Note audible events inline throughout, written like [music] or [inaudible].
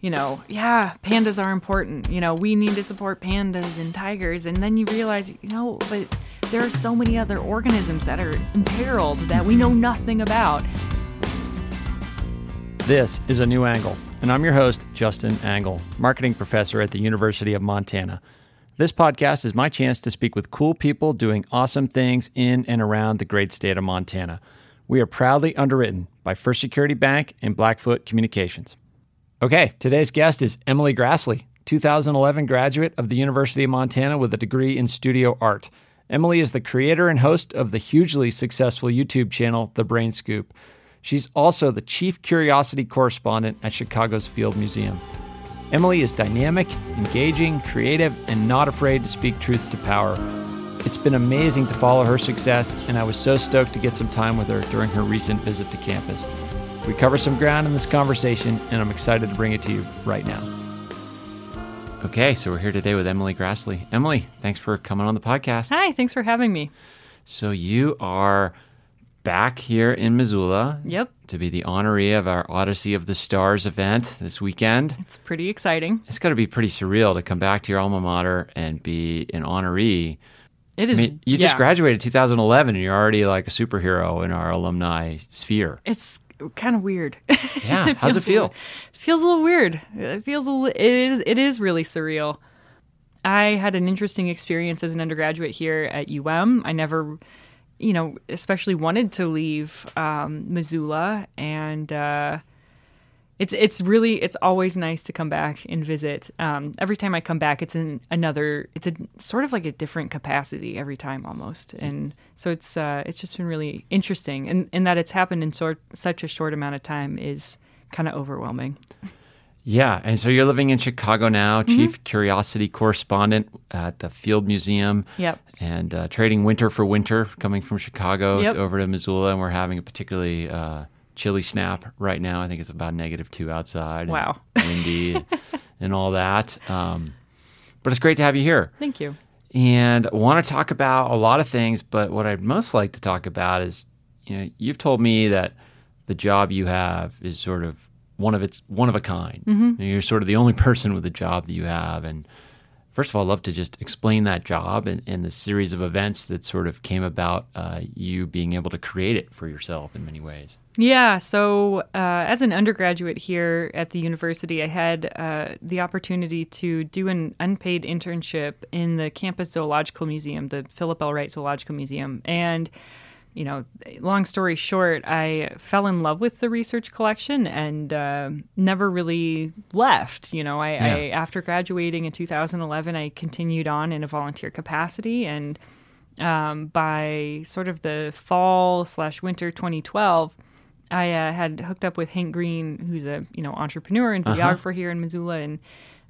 you know, yeah, pandas are important. You know, we need to support pandas and tigers. And then you realize, you know, but there are so many other organisms that are imperiled that we know nothing about. This is A New Angle, and I'm your host, Justin Angle, marketing professor at the University of Montana. This podcast is my chance to speak with cool people doing awesome things in and around the great state of Montana. We are proudly underwritten by First Security Bank and Blackfoot Communications. Okay, today's guest is Emily Graslie, 2011 graduate of the University of Montana with a degree in studio art. Emily is the creator and host of the hugely successful YouTube channel, The Brain Scoop. She's also the chief curiosity correspondent at Chicago's Field Museum. Emily is dynamic, engaging, creative, and not afraid to speak truth to power. It's been amazing to follow her success, and I was so stoked to get some time with her during her recent visit to campus. We cover some ground in this conversation, and I'm excited to bring it to you right now. Okay, so we're here today with Emily Graslie. Emily, thanks for coming on the podcast. Hi, thanks for having me. So you are back here in Missoula. Yep. To be the honoree of our Odyssey of the Stars event this weekend. It's pretty exciting. It's got to be pretty surreal to come back to your alma mater and be an honoree. It is. I mean, you yeah. just graduated 2011 and you're already like a superhero in our alumni sphere. It's kind of weird. [laughs] Yeah. How's it feel? little- It feels a little weird. It feels a it is it is really surreal. I had an interesting experience as an undergraduate here at UM. I never, you know, especially wanted to leave um, Missoula, and uh, it's it's really it's always nice to come back and visit. Um, every time I come back, it's in another. It's a sort of like a different capacity every time almost, and so it's uh, it's just been really interesting, and and that it's happened in sort such a short amount of time is kind of overwhelming. Yeah. And so you're living in Chicago now, Mm-hmm. chief curiosity correspondent at the Field Museum. Yep. And uh, trading winter for winter, coming from Chicago Yep. over to Missoula. And we're having a particularly uh, chilly snap right now. I think it's about negative two outside. and Wow. [laughs] windy and all that. Um, but it's great to have you here. Thank you. and I want to talk about a lot of things, but what I'd most like to talk about is, you know, you've told me that the job you have is sort of one of its one of a kind. Mm-hmm. You're sort of the only [laughs] person with the job that you have, and first of all, I'd love to just explain that job and, and the series of events that sort of came about uh, you being able to create it for yourself in many ways. Yeah, so uh, as an undergraduate here at the university, I had uh, the opportunity to do an unpaid internship in the campus zoological museum, the Philip L. Wright Zoological Museum. And, you know, long story short, I fell in love with the research collection and uh, never really left. You know, I, I after graduating in 2011, I continued on in a volunteer capacity and um, by sort of the fall slash winter 2012, I uh, had hooked up with Hank Green, who's a you know entrepreneur and videographer here in Missoula, and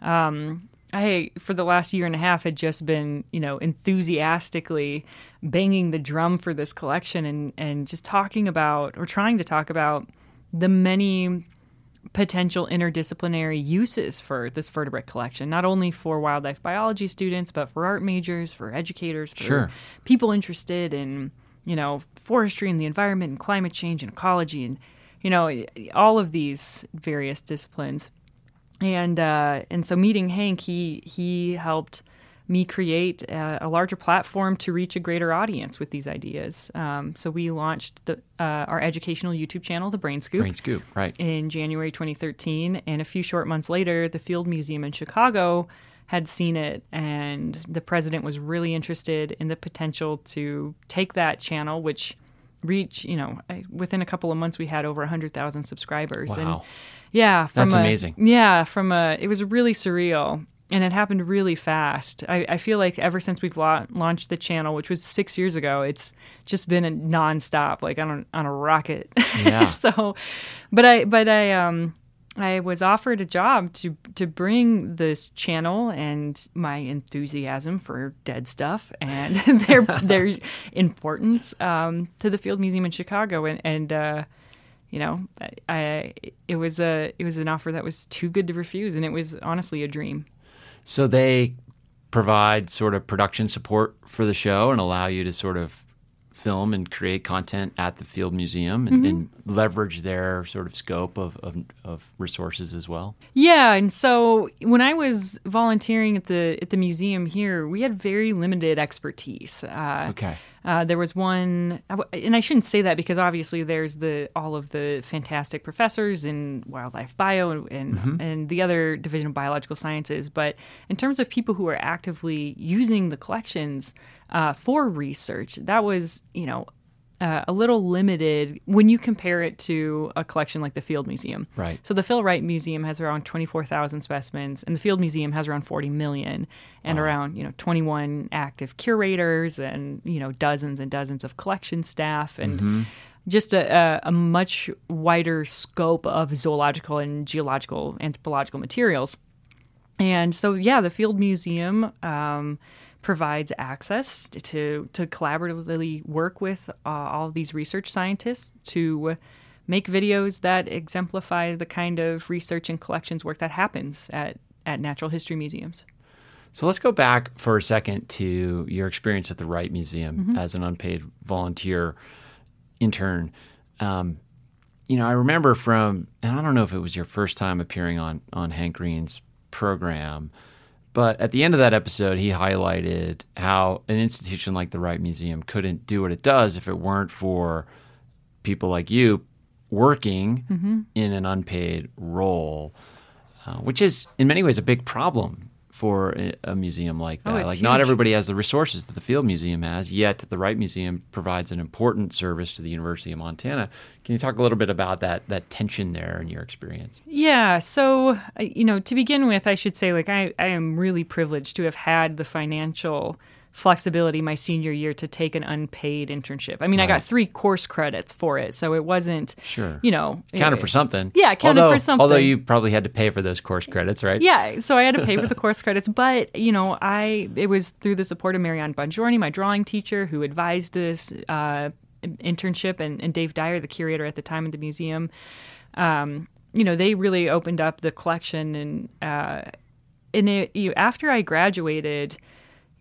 um, I for the last year and a half had just been you know enthusiastically banging the drum for this collection and and just talking about or trying to talk about the many potential interdisciplinary uses for this vertebrate collection, not only for wildlife biology students, but for art majors, for educators, for Sure. people interested in, you know, forestry and the environment and climate change and ecology and, you know, all of these various disciplines. And uh, and so meeting Hank, he he helped me create a, a larger platform to reach a greater audience with these ideas. Um, so we launched the, uh, our educational YouTube channel, The Brain Scoop Brain scoop, right? in January 2013, and a few short months later, the Field Museum in Chicago had seen it, and the president was really interested in the potential to take that channel, which reach, you know, within a couple of months, we had over 100,000 subscribers. And Wow. yeah, from That's a- amazing. Yeah, from a, it was really surreal. And it happened really fast. I, I feel like ever since we've la- launched the channel, which was six years ago, it's just been a nonstop, like on a, on a rocket. Yeah. [laughs] so, but I, but I, um, I was offered a job to to bring this channel and my enthusiasm for dead stuff and [laughs] their [laughs] their importance um, to the Field Museum in Chicago, and and uh, you know, I, I it was a it was an offer that was too good to refuse, and it was honestly a dream. So they provide sort of production support for the show and allow you to sort of film and create content at the Field Museum and, and, leverage their sort of scope of, of, of resources as well. Yeah, and so when I was volunteering at the at the museum here, we had very limited expertise. Uh, Okay. Uh, there was one, and I shouldn't say that because obviously there's the all of the fantastic professors in wildlife bio and and, and the other division of biological sciences. But in terms of people who are actively using the collections uh, for research, that was you know uh, a little limited when you compare it to a collection like the Field Museum. Right. So the Phil Wright Museum has around 24,000 specimens, and the Field Museum has around 40 million, and around you know 21 active curators, and you know dozens and dozens of collection staff, and just a, a, a much wider scope of zoological and geological anthropological materials. And so, yeah, the Field Museum um, provides access to to collaboratively work with uh, all of these research scientists to make videos that exemplify the kind of research and collections work that happens at at natural history museums. So let's go back for a second to your experience at the Wright Museum Mm-hmm. as an unpaid volunteer intern. Um, you know, I remember from, and I don't know if it was your first time appearing on on Hank Green's program, but at the end of that episode, he highlighted how an institution like the Wright Museum couldn't do what it does if it weren't for people like you working Mm-hmm. in an unpaid role, uh, which is in many ways a big problem for a, museum like Oh, that. it's like not everybody has the resources that the Field Museum has, yet the Wright Museum provides an important service to the University of Montana. Can you talk a little bit about that that tension there in your experience? Yeah. So, uh, you know, to begin with, I should say, like, I, I am really privileged to have had the financial flexibility my senior year to take an unpaid internship. I mean, I got three course credits for it. So it wasn't, Sure. you know, Counted it- for something. Yeah, counted although, for something. Although you probably had to pay for those course credits, right? Yeah, so I had to pay for the [laughs] course credits, but you know, I it was through the support of Marianne Bongiorni, my drawing teacher, who advised this uh, internship, and, and Dave Dyer, the curator at the time at the museum. Um, you know, they really opened up the collection, and uh, and it, you, after I graduated.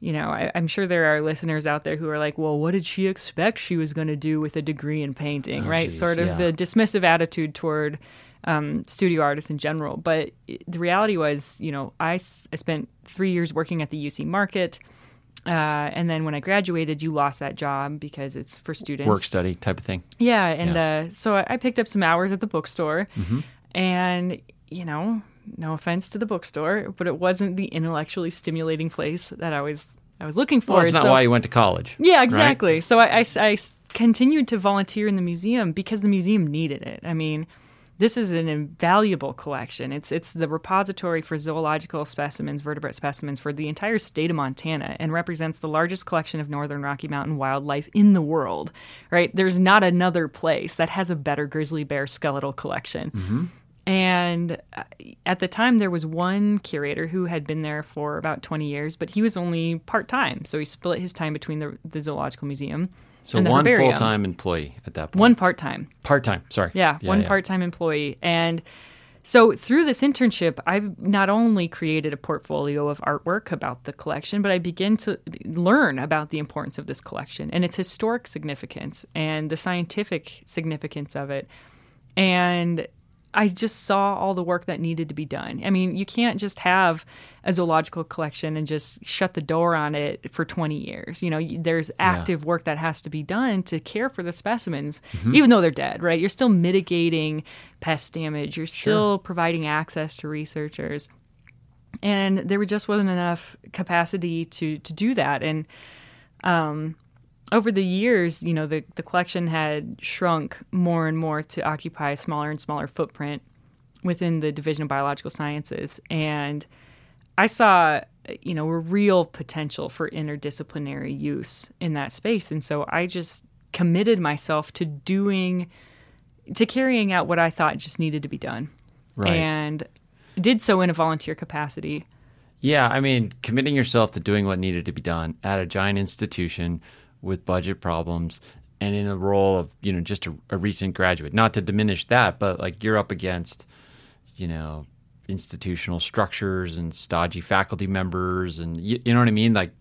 You know, I, I'm sure there are listeners out there who are like, "Well, what did she expect she was going to do with a degree in painting?" Oh, right? geez, sort of yeah. the dismissive attitude toward um, studio artists in general. But the reality was, you know, I, s- I spent three years working at the UC Market. Uh, and then when I graduated, you lost that job because it's for students. Work study type of thing. Yeah. And Yeah. Uh, so I I picked up some hours at the bookstore. Mm-hmm. And, you know, no offense to the bookstore, but it wasn't the intellectually stimulating place that I was. I was looking for. Well, that's not so- why you went to college. yeah, right? exactly. So I continued to volunteer in the museum because the museum needed it. I mean, this is an invaluable collection. It's it's the repository for zoological specimens, vertebrate specimens for the entire state of Montana, and represents the largest collection of northern Rocky Mountain wildlife in the world. Right? There's not another place that has a better grizzly bear skeletal collection. Mm-hmm. And uh, at the time, there was one curator who had been there for about 20 years, but he was only part time. So he split his time between the, the Zoological Museum So and the one full time employee at that point. One part time. part time. Sorry. Yeah, one part time employee. And so through this internship, I've not only created a portfolio of artwork about the collection, but I begin to learn about the importance of this collection and its historic significance and the scientific significance of it. And I just saw all the work that needed to be done. I mean, you can't just have a zoological collection and just shut the door on it for 20 years. You know, there's active work that has to be done to care for the specimens, even though they're dead, right? You're still mitigating pest damage, you're still providing access to researchers. And there just wasn't enough capacity to, to do that. And um, over the years, you know, the, the collection had shrunk more and more to occupy a smaller and smaller footprint within the Division of Biological Sciences. And I saw, you know, a real potential for interdisciplinary use in that space. And so I just committed myself to doing, to carrying out what I thought just needed to be done. Right. And did so in a volunteer capacity. Yeah, I mean, committing yourself to doing what needed to be done at a giant institution with budget problems and in a role of, you know, just a, a recent graduate. Not to diminish that, but like you're up against, you know, institutional structures and stodgy faculty members and you, you know what I mean? Like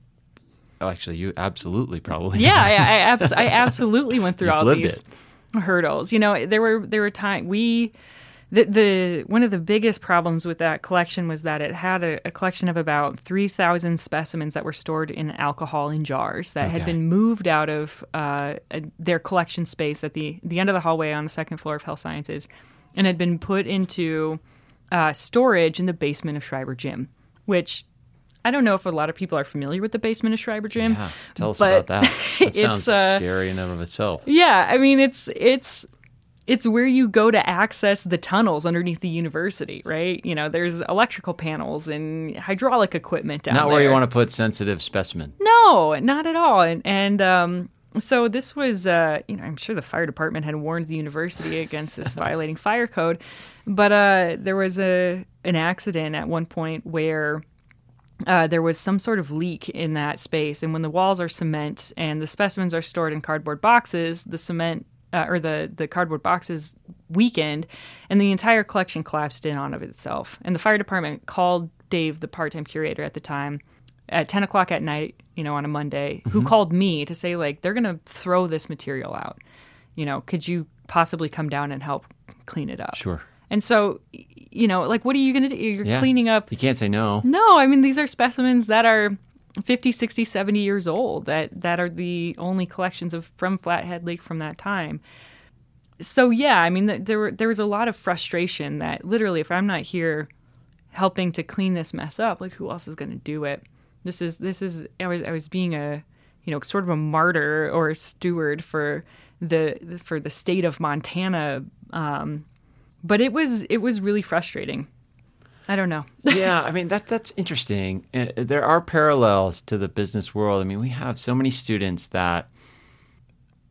oh, actually, you absolutely probably. Yeah, I, I, abs- I [laughs] absolutely went through all these it. hurdles. You know, there were there were times we the the one of the biggest problems with that collection was that it had a, a collection of about three thousand specimens that were stored in alcohol in jars that had been moved out of uh, their collection space at the the end of the hallway on the second floor of Health Sciences, and had been put into uh, storage in the basement of Schreiber Gym, which. I don't know if a lot of people are familiar with the basement of Schreiber Gym. Yeah, tell us about that. [laughs] That it's, sounds uh, scary in and of itself. Yeah, I mean it's it's it's where you go to access the tunnels underneath the university, right? You know, there's electrical panels and hydraulic equipment down Not there. where you want to put sensitive specimen. No, not at all. And and um so this was uh you know, I'm sure the fire department had warned the university against this [laughs] violating fire code, but uh there was a an accident at one point where uh, there was some sort of leak in that space, and when the walls are cement and the specimens are stored in cardboard boxes, the cement uh, or the the cardboard boxes weakened, and the entire collection collapsed in on of itself. And the fire department called Dave, the part-time curator at the time, at ten o'clock at night, you know, on a Monday, who called me to say like they're gonna throw this material out. You know, could you possibly come down and help clean it up? Sure. And so, you know, like what are you gonna do? You're Yeah. cleaning up You can't say no. no, I mean these are specimens that are 50, 60, 70 years old that that are the only collections of from Flathead Lake from that time. So yeah, I mean th- there were there was a lot of frustration that literally if I'm not here helping to clean this mess up, like who else is going to do it? This is this is I was I was being a you know sort of a martyr or a steward for the for the state of Montana um, but it was it was really frustrating. I don't know. [laughs] yeah, I mean that that's interesting. Uh, There are parallels to the business world. I mean, we have so many students that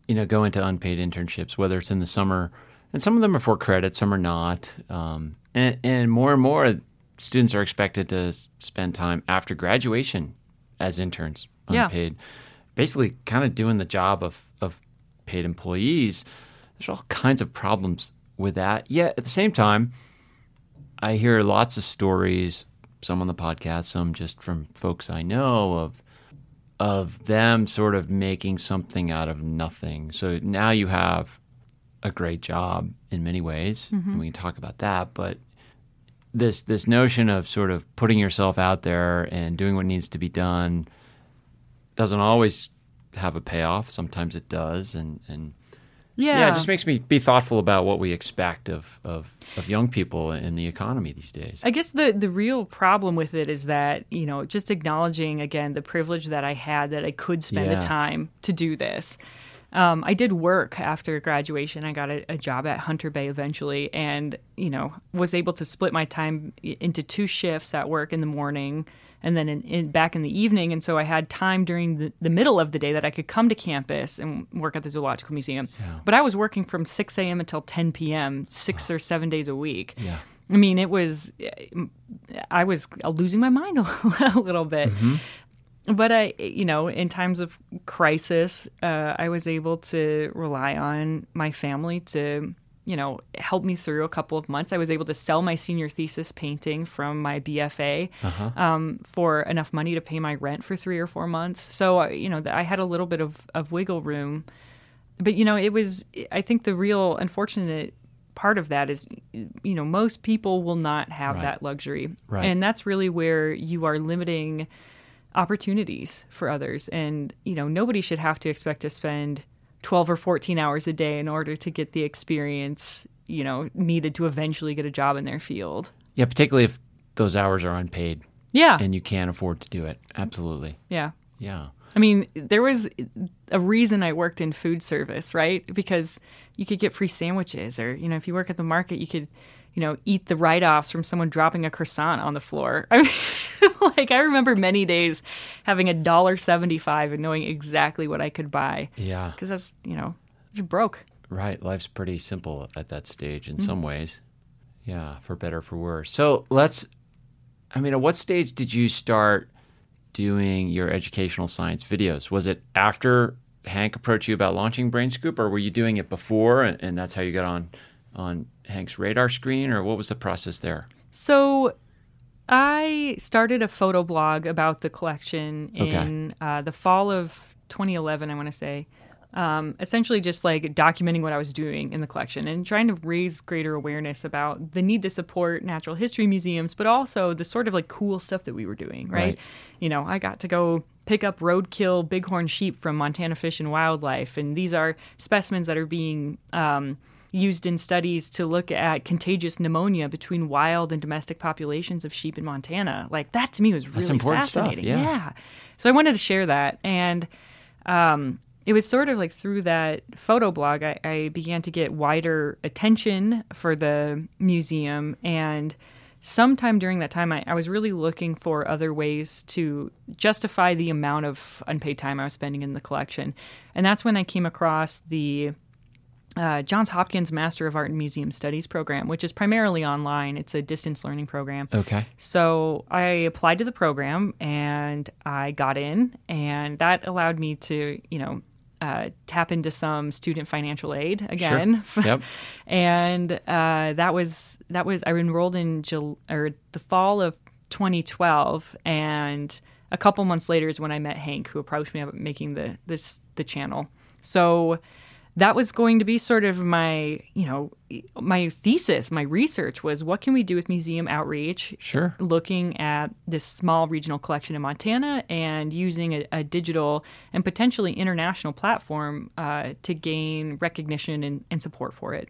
you know go into unpaid internships, whether it's in the summer, and some of them are for credit, some are not. Um, and, and more and more students are expected to spend time after graduation as interns, Yeah. unpaid, basically kind of doing the job of of paid employees. There's all kinds of problems with that. Yet at the same time, I hear lots of stories, some on the podcast, some just from folks I know of of them sort of making something out of nothing. So now you have a great job in many ways, and mm-hmm. we can talk about that, but this this notion of sort of putting yourself out there and doing what needs to be done doesn't always have a payoff. Sometimes it does, and and yeah, it just makes me be thoughtful about what we expect of, of, of young people in the economy these days. I guess the the real problem with it is that you know just acknowledging again the privilege that I had that I could spend Yeah. the time to do this. Um, I did work after graduation. I got a, a job at Hunter Bay eventually, and you know was able to split my time into two shifts at work in the morning and then in, in back in the evening. And so I had time during the, the middle of the day that I could come to campus and work at the zoological museum. But I was working from 6 a.m. until 10 p.m. six or seven days a week. Yeah. I mean, it was, I was losing my mind [laughs] a little bit. But I, you know, in times of crisis, uh, I was able to rely on my family to, you know, help me through a couple of months. I was able to sell my senior thesis painting from my BFA um, for enough money to pay my rent for three or four months. So, uh, you know, I had a little bit of, of wiggle room but you know it was i think the real unfortunate part of that is you know most people will not have Right. that luxury Right. and that's really where you are limiting opportunities for others and you know nobody should have to expect to spend 12 or 14 hours a day in order to get the experience you know needed to eventually get a job in their field Yeah, particularly if those hours are unpaid yeah and you can't afford to do it. Absolutely. yeah Yeah. I mean, there was a reason I worked in food service, right? Because you could get free sandwiches, or you know, if you work at the market, you could, you know, eat the write-offs from someone dropping a croissant on the floor. [laughs] I mean, [laughs] like I remember many days having a dollar seventy-five and knowing exactly what I could buy Yeah. because that's you know, you're broke. Right. Life's pretty simple at that stage in mm-hmm. some ways. Yeah, for better, for worse. So let's, I mean, at what stage did you start doing your educational science videos? Was it after Hank approached you about launching Brain Scoop, or were you doing it before and, and that's how you got on, on Hank's radar screen, or what was the process there? So I started a photo blog about the collection Okay. in uh, the fall of 2011, I want to say. Um, essentially, just like documenting what I was doing in the collection and trying to raise greater awareness about the need to support natural history museums, but also the sort of like cool stuff that we were doing, right? Right. You know, I got to go pick up roadkill bighorn sheep from Montana Fish and Wildlife, and these are specimens that are being um, used in studies to look at contagious pneumonia between wild and domestic populations of sheep in Montana. Like that to me was really important stuff, fascinating. yeah. So I wanted to share that. And um, it was sort of like through that photo blog, I, I began to get wider attention for the museum. And sometime during that time, I, I was really looking for other ways to justify the amount of unpaid time I was spending in the collection. And that's when I came across the uh, Johns Hopkins Master of Art and Museum Studies program, which is primarily online. It's a distance learning program. Okay. So I applied to the program and I got in, and that allowed me to, you know, uh, tap into some student financial aid again. Sure. [laughs] Yep. and uh, that was that was I enrolled in Jul- or the fall of 2012, and a couple months later is when I met Hank, who approached me about making the this the channel. So that was going to be sort of my you know my thesis my research was what can we do with museum outreach Sure. looking at this small regional collection in montana and using a, a digital and potentially international platform uh, to gain recognition and, and support for it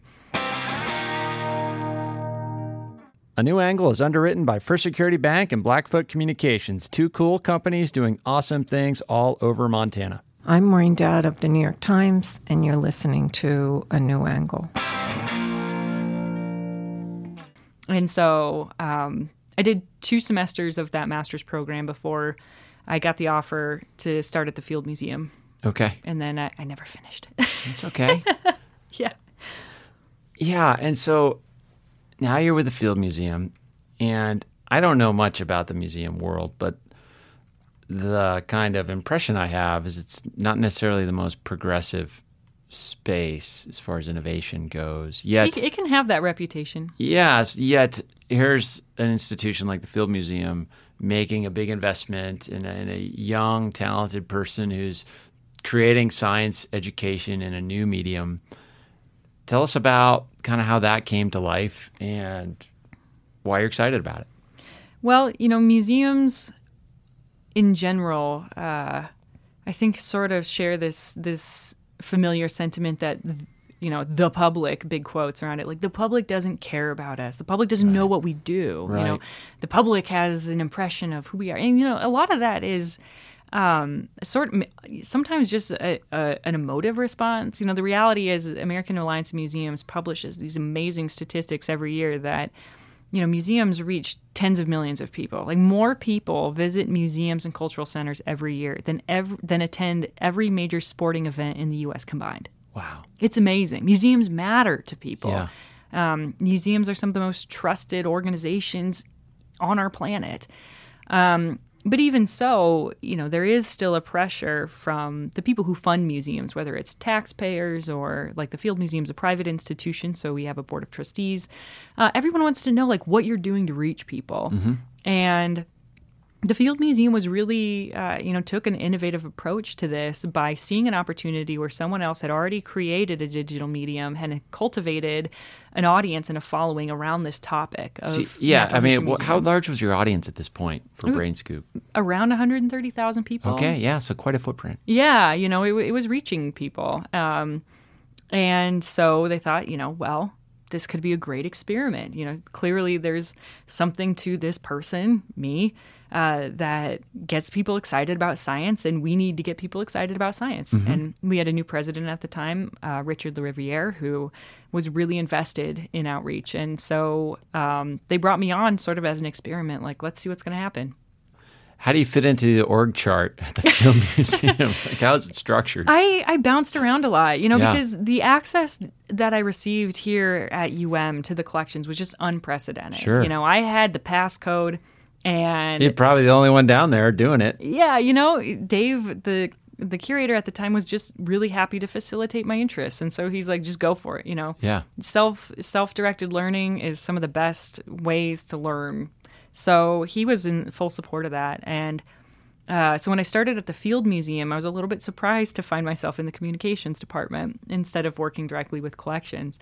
A New Angle is underwritten by First Security Bank and Blackfoot Communications, two cool companies doing awesome things all over Montana. I'm Maureen Dowd of the New York Times, and you're listening to A New Angle. And so um, I did two semesters of that master's program before I got the offer to start at the Field Museum. Okay. And then I, I never finished. It. It's okay. [laughs] yeah. yeah. And so now you're with the Field Museum, and I don't know much about the museum world, but the kind of impression I have is it's not necessarily the most progressive space as far as innovation goes. Yet, It, it can have that reputation. Yes, yet here's an institution like the Field Museum making a big investment in a, in a young, talented person who's creating science education in a new medium. Tell us about kind of how that came to life and why you're excited about it. Well, you know, museums in general, uh, I think, sort of share this this familiar sentiment that you know the public, big quotes around it, like the public doesn't care about us. The public doesn't know what we do. You know, the public has an impression of who we are, and you know, a lot of that is um, sort of sometimes just a, a, an emotive response. You know, the reality is American Alliance of Museums publishes these amazing statistics every year that you know museums reach tens of millions of people. Like more people visit museums and cultural centers every year than ever than attend every major sporting event in the U.S. combined. Wow. It's amazing. Museums matter to people. Yeah. Um, museums are some of the most trusted organizations on our planet. Um, but even so, you know, there is still a pressure from the people who fund museums, whether it's taxpayers or like the Field Museum's a private institution, so we have a board of trustees. Uh, everyone wants to know like what you're doing to reach people, and the Field Museum was really, uh, you know, took an innovative approach to this by seeing an opportunity where someone else had already created a digital medium and had cultivated an audience and a following around this topic. Of See, yeah, I mean, how large was your audience at this point for Brain Scoop? Around 130,000 people. Okay, yeah, so quite a footprint. Yeah, you know, it, it was reaching people. Um, and so they thought, you know, well, this could be a great experiment. You know, clearly there's something to this person, me, uh, that gets people excited about science, and we need to get people excited about science. And we had a new president at the time, uh, Richard Lariviere, who was really invested in outreach. And so um, they brought me on sort of as an experiment, like, let's see what's going to happen. How do you fit into the org chart at the Film [laughs] Museum? like, how is it structured? I, I bounced around a lot, you know, Yeah. because the access that I received here at UM to the collections was just unprecedented. Sure. You know, I had the passcode and You're probably the only one down there doing it. yeah, you know, Dave, the the curator at the time was just really happy to facilitate my interests. And so he's like, just go for it, you know. Yeah. Self self directed learning is some of the best ways to learn So he was in full support of that. And uh, so when I started at the Field Museum, I was a little bit surprised to find myself in the communications department instead of working directly with collections.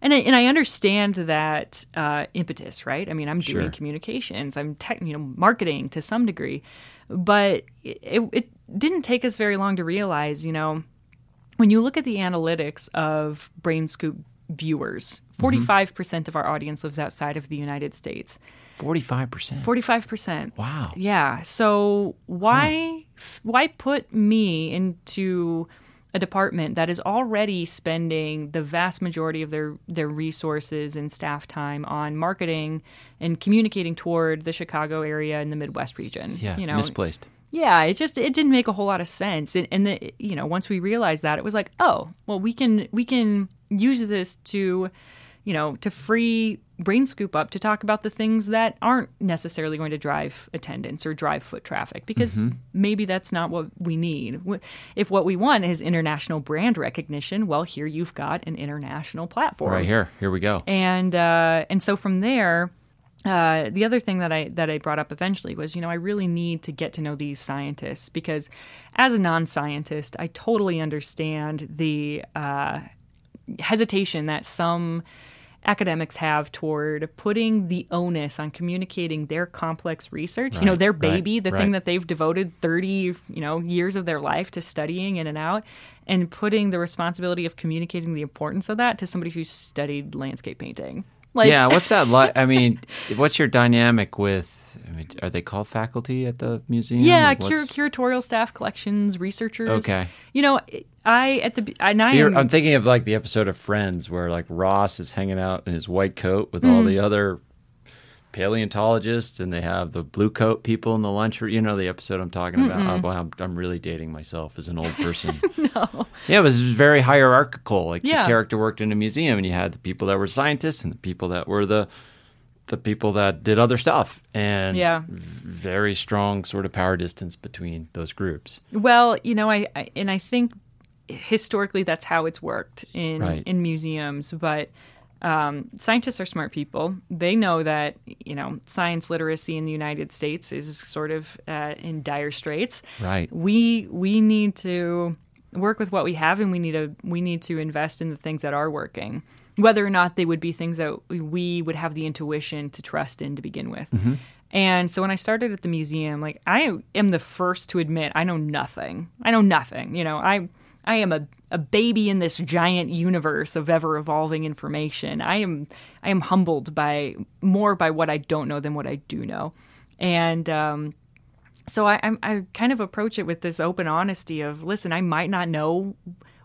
And I, and I understand that uh, impetus, right? I mean, I'm doing communications, I'm tech, you know, marketing to some degree, but it, it didn't take us very long to realize, you know, when you look at the analytics of Brain Scoop viewers, mm-hmm. 45% of our audience lives outside of the United States. 45%. 45%. Wow. Yeah. So why why put me into a department that is already spending the vast majority of their their resources and staff time on marketing and communicating toward the Chicago area and the Midwest region? Yeah, You know, misplaced. yeah, it just it didn't make a whole lot of sense. And, and the, you know, once we realized that, it was like, oh, well, we can we can use this to, you know, to free Brain Scoop up to talk about the things that aren't necessarily going to drive attendance or drive foot traffic because maybe that's not what we need. If what we want is international brand recognition, well, here you've got an international platform Right here. Here we go. and uh, and so from there, uh, the other thing that I that I brought up eventually was, you know, I really need to get to know these scientists because, as a non-scientist, I totally understand the uh, hesitation that some academics have toward putting the onus on communicating their complex research you know Right, their right, baby the right. thing that they've devoted 30 you know years of their life to studying in and out and putting the responsibility of communicating the importance of that to somebody who's studied landscape painting like yeah, what's that like? I mean, [laughs] what's your dynamic with? I mean, are they called faculty at the museum? yeah cur- curatorial staff collections researchers Okay. you know i at the and I am, I'm thinking of like the episode of Friends where like Ross is hanging out in his white coat with Hmm. all the other paleontologists, and they have the blue coat people in the lunch. You know the episode I'm talking about. Oh, wow, I'm, I'm really dating myself as an old person. [laughs] no. Yeah, it was very hierarchical. Like Yeah. the character worked in a museum, and you had the people that were scientists and the people that were the the people that did other stuff, and Yeah. very strong sort of power distance between those groups. Well, you know, I, I and I think historically that's how it's worked in Right. in museums, but um, scientists are smart people. They know that you know science literacy in the United States is sort of uh, in dire straits. Right. We we need to work with what we have, and we need to we need to invest in the things that are working, whether or not they would be things that we would have the intuition to trust in to begin with. And so when I started at the museum, like I am the first to admit I know nothing. I know nothing. You know, I I am a, a baby in this giant universe of ever evolving information. I am I am humbled by more by what I don't know than what I do know. And um so I, I'm- I kind of approach it with this open honesty of, listen, I might not know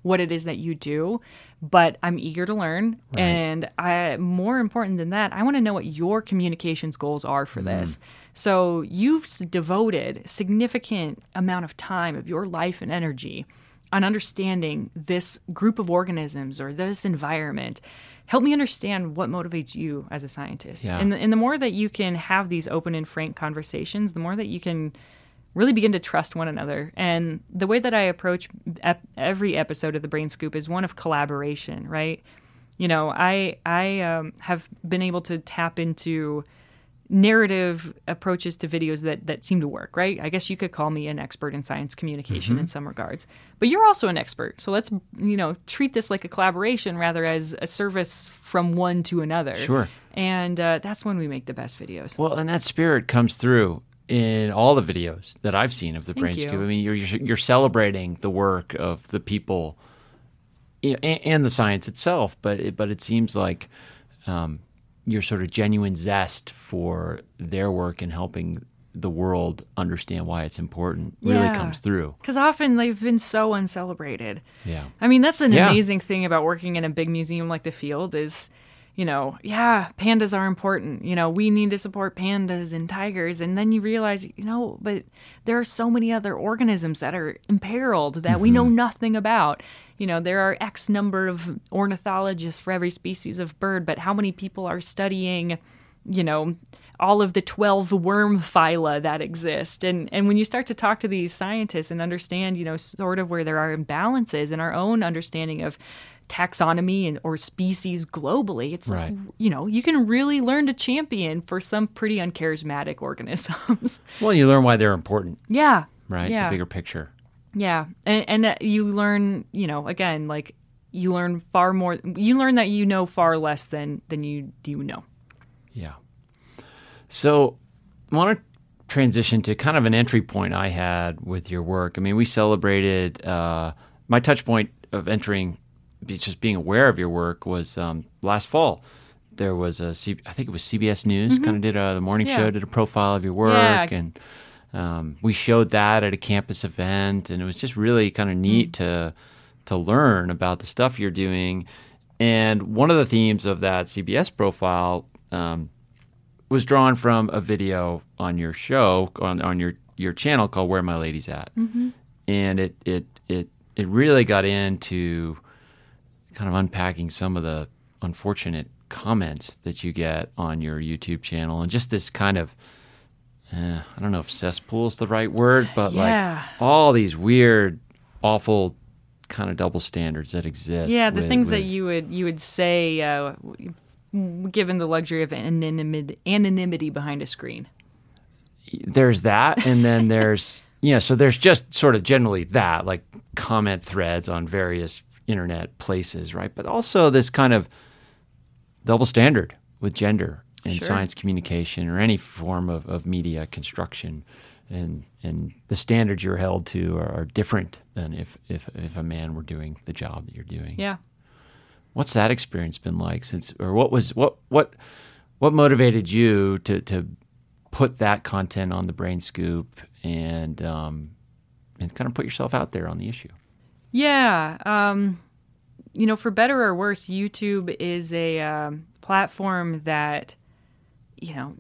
what it is that you do, but I'm eager to learn. And I, more important than that, I want to know what your communications goals are for mm-hmm. this. So you've devoted significant amount of time of your life and energy on understanding this group of organisms or this environment. Help me understand what motivates you as a scientist. Yeah. And, the, and the more that you can have these open and frank conversations, the more that you can really begin to trust one another. And the way that I approach ep- every episode of the Brain Scoop is one of collaboration, right? You know, I I um, have been able to tap into narrative approaches to videos that that seem to work, right? I guess you could call me an expert in science communication in some regards. But you're also an expert. So let's, you know, treat this like a collaboration rather as a service from one to another. Sure. And uh, that's when we make the best videos. Well, and that spirit comes through in all the videos that I've seen of the Thank Brain you. Scoop. I mean, you're you're celebrating the work of the people you know, and, and the science itself, but it, but it seems like um, your sort of genuine zest for their work and helping the world understand why it's important really Yeah. comes through. Because often they've been so uncelebrated. Yeah. I mean, that's an Yeah. amazing thing about working in a big museum like the Field is, you know, yeah, pandas are important. You know, we need to support pandas and tigers. And then you realize, you know, but there are so many other organisms that are imperiled that we know Mm-hmm. nothing about. You know, there are X number of ornithologists for every species of bird, but how many people are studying you know, all of the 12 worm phyla that exist. And, and when you start to talk to these scientists and understand, you know, sort of where there are imbalances in our own understanding of taxonomy and or species globally, it's, Right. you know, you can really learn to champion for some pretty uncharismatic organisms. [laughs] Well, you learn why they're important, yeah. right? Yeah. The bigger picture. Yeah, and and you learn, you know, again, like you learn far more. You learn that you know far less than than you do know. Yeah. So, I want to transition to kind of an entry point I had with your work. I mean, we celebrated uh, my touch point of entering, just being aware of your work was um, last fall. There was a, C- I think it was CBS News, kind of did a the morning Yeah. show, did a profile of your work, Yeah. and um, we showed that at a campus event, and it was just really kind of neat to to learn about the stuff you're doing. And one of the themes of that CBS profile um, was drawn from a video on your show on, on your your channel called "Where My Lady's At," and it it it it really got into kind of unpacking some of the unfortunate comments that you get on your YouTube channel, and just this kind of eh, I don't know if cesspool is the right word, but Yeah. like all these weird, awful kind of double standards that exist. Yeah, the with- things that you would you would say, uh, given the luxury of anonymity, anonymity behind a screen. there's that and then [laughs] there's yeah so there's just sort of generally that like comment threads on various internet places right but also this kind of double standard with gender in Sure. science communication or any form of, of media construction and and the standards you're held to are, are different than if, if if a man were doing the job that you're doing Yeah. What's that experience been like since or what was what what what motivated you to to put that content on the brain scoop and um and kind of put yourself out there on the issue Yeah. Um, you know, for better or worse, YouTube is a um, platform that, you know,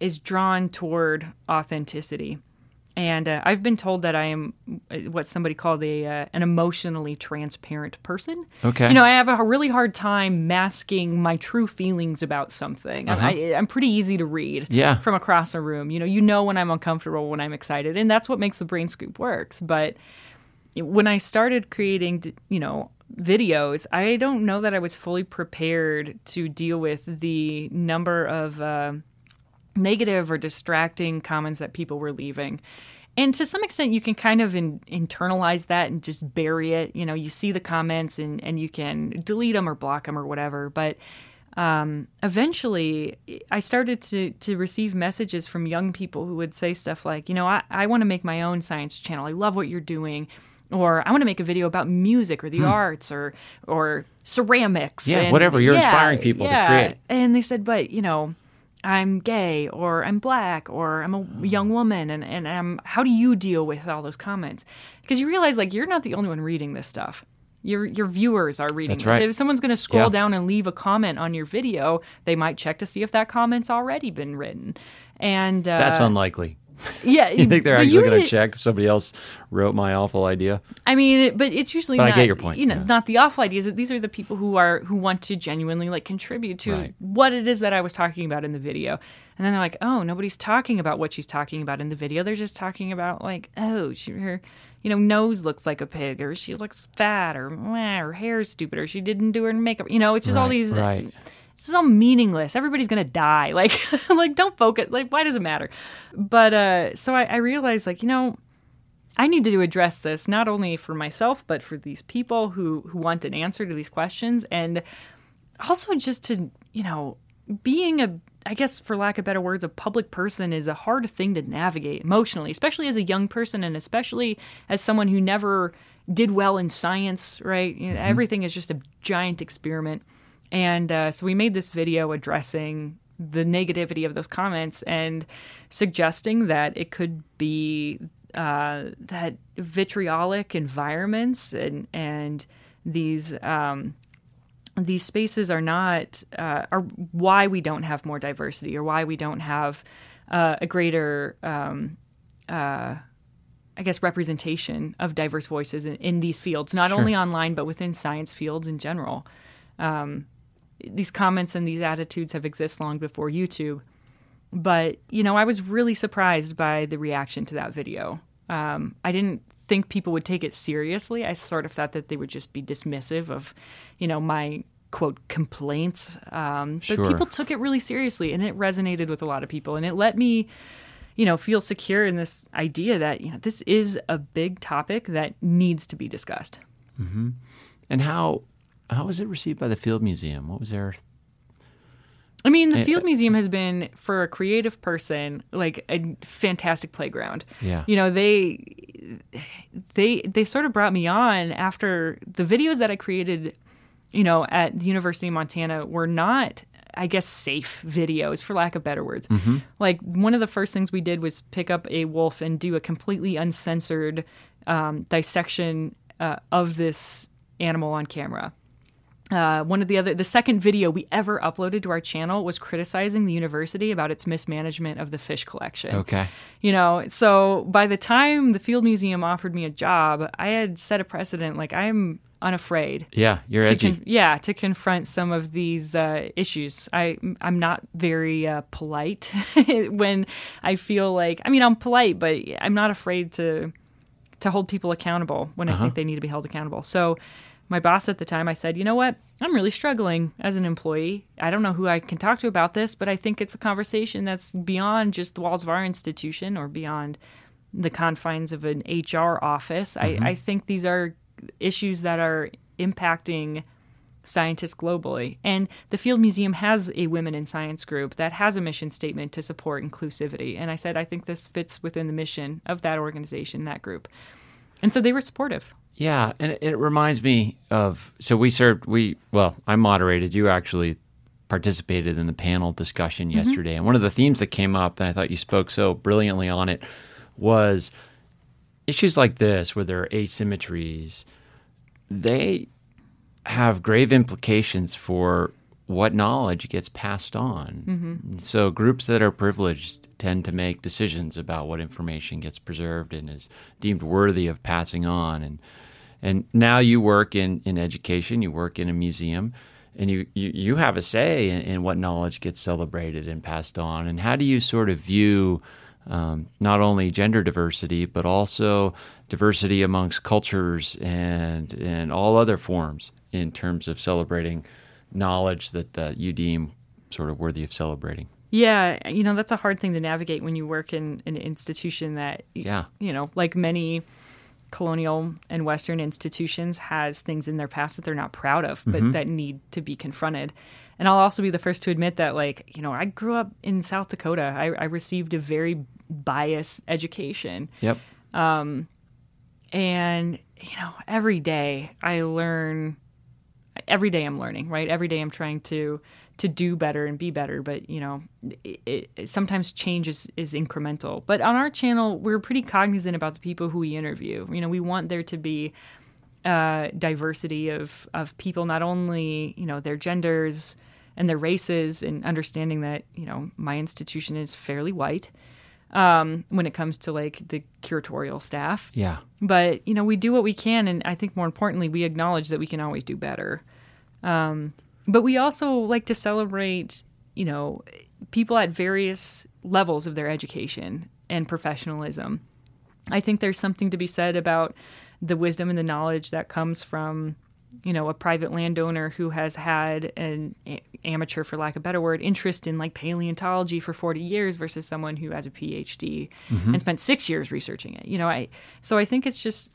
is drawn toward authenticity. And uh, I've been told that I am uh, what somebody called a uh, an emotionally transparent person. Okay. You know, I have a really hard time masking my true feelings about something. Uh-huh. I, I'm pretty easy to read Yeah. from across a room. You know, you know when I'm uncomfortable, when I'm excited, and that's what makes the brain scoop works. But when I started creating, you know, videos, I don't know that I was fully prepared to deal with the number of uh, negative or distracting comments that people were leaving. And to some extent, you can kind of in, internalize that and just bury it. You know, you see the comments and, and you can delete them or block them or whatever. But um, eventually, I started to, to receive messages from young people who would say stuff like, you know, I, I want to make my own science channel. I love what you're doing. Or I want to make a video about music or the arts or or ceramics. Hmm. Yeah, and- whatever. You're inspiring people to create. And they said, but you know, I'm gay or I'm black or I'm a young woman and, and I'm how do you deal with all those comments? Because you realize like you're not the only one reading this stuff. Your your viewers are reading That's this. right. If someone's gonna scroll Yeah. down and leave a comment on your video, they might check to see if that comment's already been written. And uh, that's unlikely yeah. [laughs] you think they're but actually going to check if somebody else wrote my awful idea I mean, but it's usually But I not. get your point, You know, yeah. not the awful ideas. These are the people who are who want to genuinely like contribute to Right. what it is that I was talking about in the video. And then they're like, "Oh, nobody's talking about what she's talking about in the video. They're just talking about like, oh, she her, you know, nose looks like a pig, or she looks fat, or her hair's stupid, or she didn't do her makeup. You know, it's just all these. right This is all meaningless. Everybody's gonna die. [laughs] Like, like don't focus. Like, why does it matter? But uh, so I, I realized, like, you know, I need to address this not only for myself but for these people who who want an answer to these questions, and also just to you know, being a I guess for lack of better words, a public person is a hard thing to navigate emotionally, especially as a young person and especially as someone who never did well in science. Right, you know, everything is just a giant experiment. And uh, so we made this video addressing the negativity of those comments and suggesting that it could be uh, that vitriolic environments and and these um, these spaces are not uh, are why we don't have more diversity or why we don't have uh, a greater um, uh, I guess representation of diverse voices in, in these fields, not Sure. only online but within science fields in general. Um, these comments and these attitudes have existed long before YouTube. But you know, I was really surprised by the reaction to that video. Um, I didn't think people would take it seriously. I sort of thought that they would just be dismissive of, you know, my quote complaints. Um, but Sure. people took it really seriously, and it resonated with a lot of people, and it let me, you know, feel secure in this idea that you know this is a big topic that needs to be discussed. And how how was it received by the Field Museum? What was their I mean, the Field Museum has been for a creative person like a fantastic playground. Yeah. You know, they they they sort of brought me on after the videos that I created, you know, at the University of Montana were not I guess safe videos for lack of better words. Like one of the first things we did was pick up a wolf and do a completely uncensored um, dissection uh, of this animal on camera. Uh, one of the other, the second video we ever uploaded to our channel was criticizing the university about its mismanagement of the fish collection. Okay. You know, so by the time the Field Museum offered me a job, I had set a precedent. Like I'm unafraid. Yeah, you're To edgy. con- yeah, to confront some of these uh, issues. I I'm not very uh, polite [laughs] when I feel like I mean I'm polite, but I'm not afraid to to hold people accountable when I think they need to be held accountable. So my boss at the time, I said, you know what? I'm really struggling as an employee. I don't know who I can talk to about this, but I think it's a conversation that's beyond just the walls of our institution or beyond the confines of an HR office. I, mm-hmm. I think these are issues that are impacting scientists globally. And the Field Museum has a Women in Science group that has a mission statement to support inclusivity. And I said, I think this fits within the mission of that organization, that group. And so they were supportive. Yeah, and it, reminds me of so we served we well I moderated you actually participated in the panel discussion mm-hmm. yesterday and one of the themes that came up and I thought you spoke so brilliantly on it was issues like this where there are asymmetries they have grave implications for what knowledge gets passed on. Mm-hmm. And So groups that are privileged tend to make decisions about what information gets preserved and is deemed worthy of passing on. And and now you work in, in education, you work in a museum, and you, you, you have a say in, in what knowledge gets celebrated and passed on. And how do you sort of view um, not only gender diversity, but also diversity amongst cultures and and all other forms in terms of celebrating knowledge that uh, you deem sort of worthy of celebrating. Yeah, you know, that's a hard thing to navigate when you work in an institution that, Yeah. you know, like many colonial and Western institutions, has things in their past that they're not proud of, but mm-hmm. that need to be confronted. And I'll also be the first to admit that, like, you know, I grew up in South Dakota. I, I received a very biased education. Yep. Um, and, you know, every day I learn every day I'm learning, right? Every day I'm trying to to do better and be better, but you know, it, it, sometimes change is, is incremental. But on our channel, we're pretty cognizant about the people who we interview. You know, we want there to be uh, diversity of of people, not only you know their genders and their races, and understanding that you know my institution is fairly white um, when it comes to like the curatorial staff Yeah. but you know we do what we can and i think more importantly we acknowledge that we can always do better um, but we also like to celebrate you know people at various levels of their education and professionalism. I think there's something to be said about the wisdom and the knowledge that comes from you know a private landowner who has had an a- amateur for lack of a better word interest in like paleontology for 40 years versus someone who has a phd mm-hmm. and spent six years researching it you know? I so i think it's just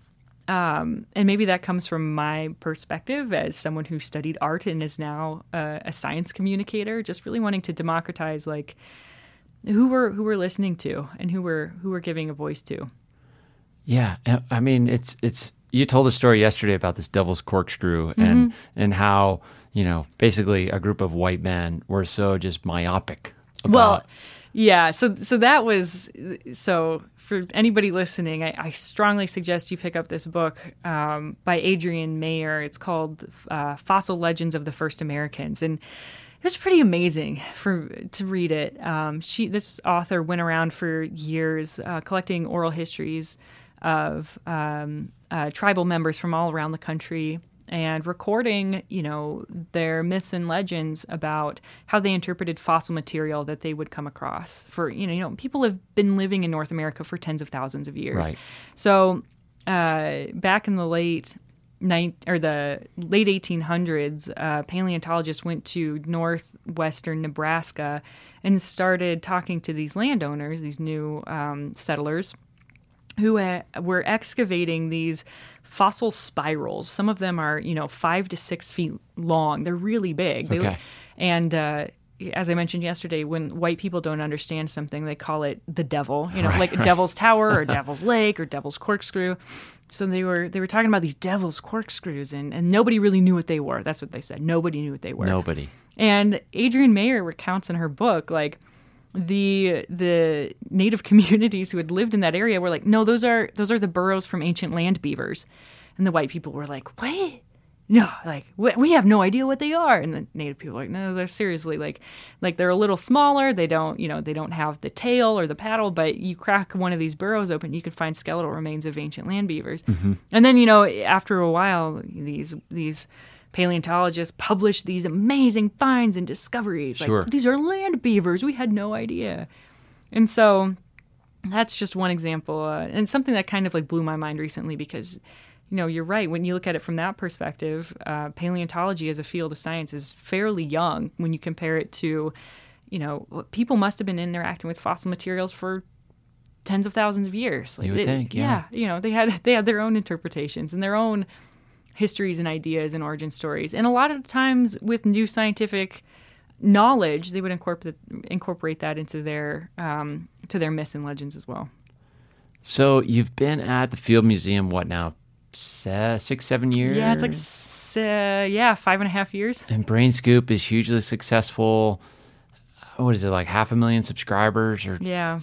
um, and maybe that comes from my perspective as someone who studied art and is now uh, a science communicator just really wanting to democratize like who we're who we're listening to and who we're who we're giving a voice to Yeah, uh, I mean it's it's you told a story yesterday about this devil's corkscrew and and how you know basically a group of white men were so just myopic. About, Well, yeah. So so that was so for anybody listening, I, I strongly suggest you pick up this book um, by Adrienne Mayor. It's called uh, "Fossil Legends of the First Americans," and it was pretty amazing for to read it. Um, she this author went around for years uh, collecting oral histories of um, uh, tribal members from all around the country and recording, you know, their myths and legends about how they interpreted fossil material that they would come across. For you know, you know, people have been living in North America for tens of thousands of years. Right. So uh, back in the late nine or the late 1800s, uh, paleontologists went to northwestern Nebraska and started talking to these landowners, these new um, settlers, who uh, were excavating these fossil spirals. Some of them are, you know, five to six feet long. They're really big. They- Okay. and uh, as I mentioned yesterday, when white people don't understand something, they call it the devil. You know, like Devil's Tower or [laughs] Devil's Lake or Devil's Corkscrew. So they were they were talking about these devil's corkscrews, and, and nobody really knew what they were. That's what they said. Nobody knew what they were. Nobody. And Adrienne Mayor recounts in her book like the the native [laughs] communities who had lived in that area were like, no, those are those are the burrows from ancient land beavers, and the white people were like, what? No, like we, we have no idea what they are, and the native people were like, no, they're seriously like, like they're a little smaller. They don't, you know, they don't have the tail or the paddle, but you crack one of these burrows open, you could find skeletal remains of ancient land beavers. Mm-hmm. And then, you know, after a while, these these paleontologists published these amazing finds and discoveries. Sure. Like these are land beavers. We had no idea. And so that's just one example uh, and something that kind of like blew my mind recently because you know you're right when you look at it from that perspective uh, paleontology as a field of science is fairly young when you compare it to you know people must have been interacting with fossil materials for tens of thousands of years like You would they- think, yeah. you know they had they had their own interpretations and their own histories and ideas and origin stories and a lot of times with new scientific knowledge they would incorporate incorporate that into their um, to their myths and legends as well So you've been at the Field Museum, what now? Six, seven years? yeah it's like uh, yeah five and a half years And Brain Scoop is hugely successful. What is it, like half a million subscribers? Or yeah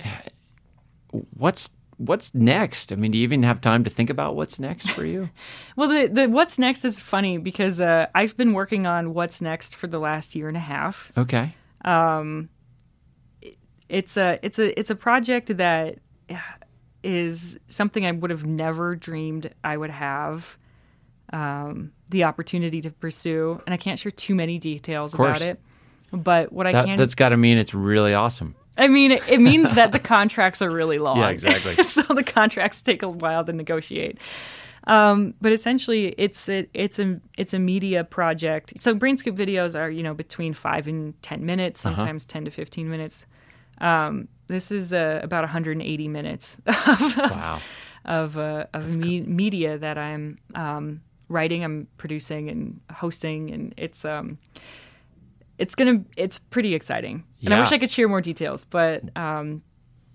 what's what's next? I mean, do you even have time to think about what's next for you? [laughs] well the, the what's next is funny because uh, i've been working on what's next for the last year and a half Okay. Um, it's a it's a it's a project that is something I would have never dreamed I would have um, the opportunity to pursue, and I can't share too many details about it. But what I can That, can, that's got to mean it's really awesome. I mean, it, means that the [laughs] contracts are really long. Yeah, exactly. [laughs] so the contracts take a while to negotiate. Um, but essentially, it's a, it's a it's a media project. So BrainScoop videos are you know between five and ten minutes, Uh-huh. sometimes ten to fifteen minutes. Um, this is uh, about 180 minutes [laughs] of Wow. of, uh, of me- media that I'm um, writing, I'm producing, and hosting, and it's um, it's gonna it's pretty exciting. And I wish I could share more details, but um,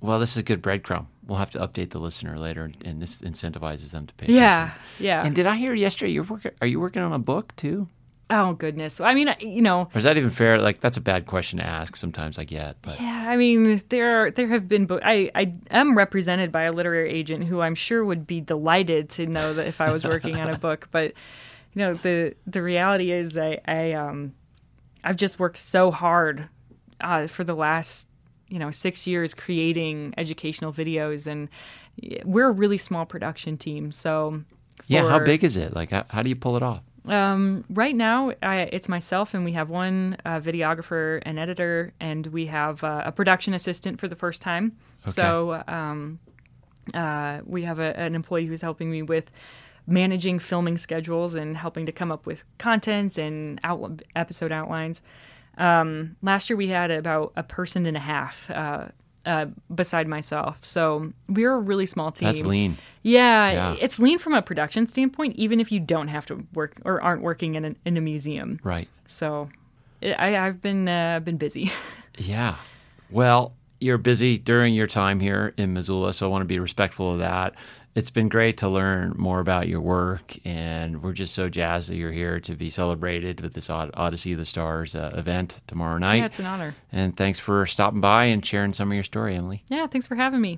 Well, this is a good breadcrumb. We'll have to update the listener later, and this incentivizes them to pay yeah, attention. yeah. And did I hear yesterday you're working? Are you working on a book too? oh goodness. I mean, you know, Or is that even fair? Like that's a bad question to ask. Sometimes I get, but yeah. I mean, there are, there have been. Bo- I I am represented by a literary agent who I'm sure would be delighted to know that if I was working on a book, but you know the the reality is I, I um I've just worked so hard uh, for the last you know six years creating educational videos and we're a really small production team so yeah. How big is it? Like, how, how do you pull it off? um, right now I, it's myself and we have one uh, videographer and editor and we have uh, a production assistant for the first time so um, uh, we have a, an employee who's helping me with managing filming schedules and helping to come up with content and out, episode outlines. Um, last year we had about a person and a half uh, uh, beside myself, so we're a really small team. That's lean. Yeah, Yeah. it's lean from a production standpoint, even if you don't have to work or aren't working in a, in a museum. Right. So, it, I, I've been uh, been busy. [laughs] Yeah. Well, you're busy during your time here in Missoula, so I want to be respectful of that. It's been great to learn more about your work, and we're just so jazzed that you're here to be celebrated with this Odyssey of the Stars uh, event tomorrow night. yeah, it's an honor. and thanks for stopping by and sharing some of your story, Emily. Yeah, thanks for having me.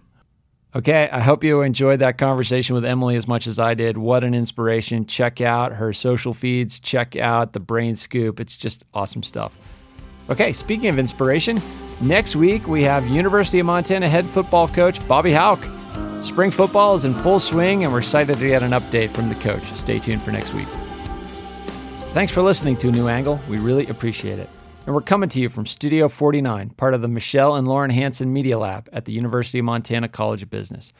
Okay, I hope you enjoyed that conversation with Emily as much as I did. What an inspiration. Check out her social feeds, check out the Brain Scoop. It's just awesome stuff. Okay, speaking of inspiration, next week we have University of Montana head football coach Bobby Hauck. Spring football is in full swing, and we're excited to get an update from the coach. Stay tuned for next week. Thanks for listening to New Angle. We really appreciate it. And we're coming to you from Studio 49, part of the Michelle and Lauren Hanson Media Lab at the University of Montana College of Business.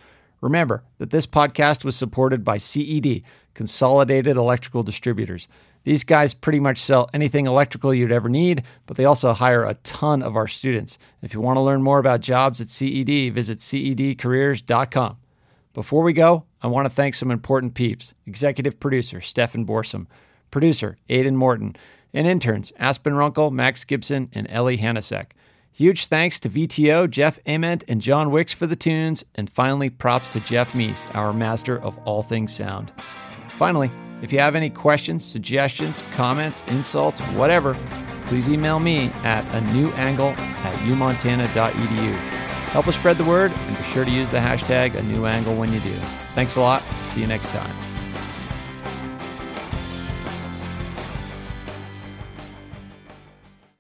Remember that this podcast was supported by CED, Consolidated Electrical Distributors. These guys pretty much sell anything electrical you'd ever need, but they also hire a ton of our students. If you want to learn more about jobs at CED, visit cedcareers.com. Before we go, I want to thank some important peeps executive producer Stefan Borsum, producer Aidan Morton, and interns Aspen Runkle, Max Gibson, and Ellie Hanasek. Huge thanks to VTO, Jeff Ament, and John Wicks for the tunes, and finally, props to Jeff Meese, our master of all things sound. Finally, if you have any questions, suggestions, comments, insults, whatever, please email me at a new angle at umontana.edu. Help us spread the word and be sure to use the hashtag a new angle when you do. Thanks a lot. See you next time.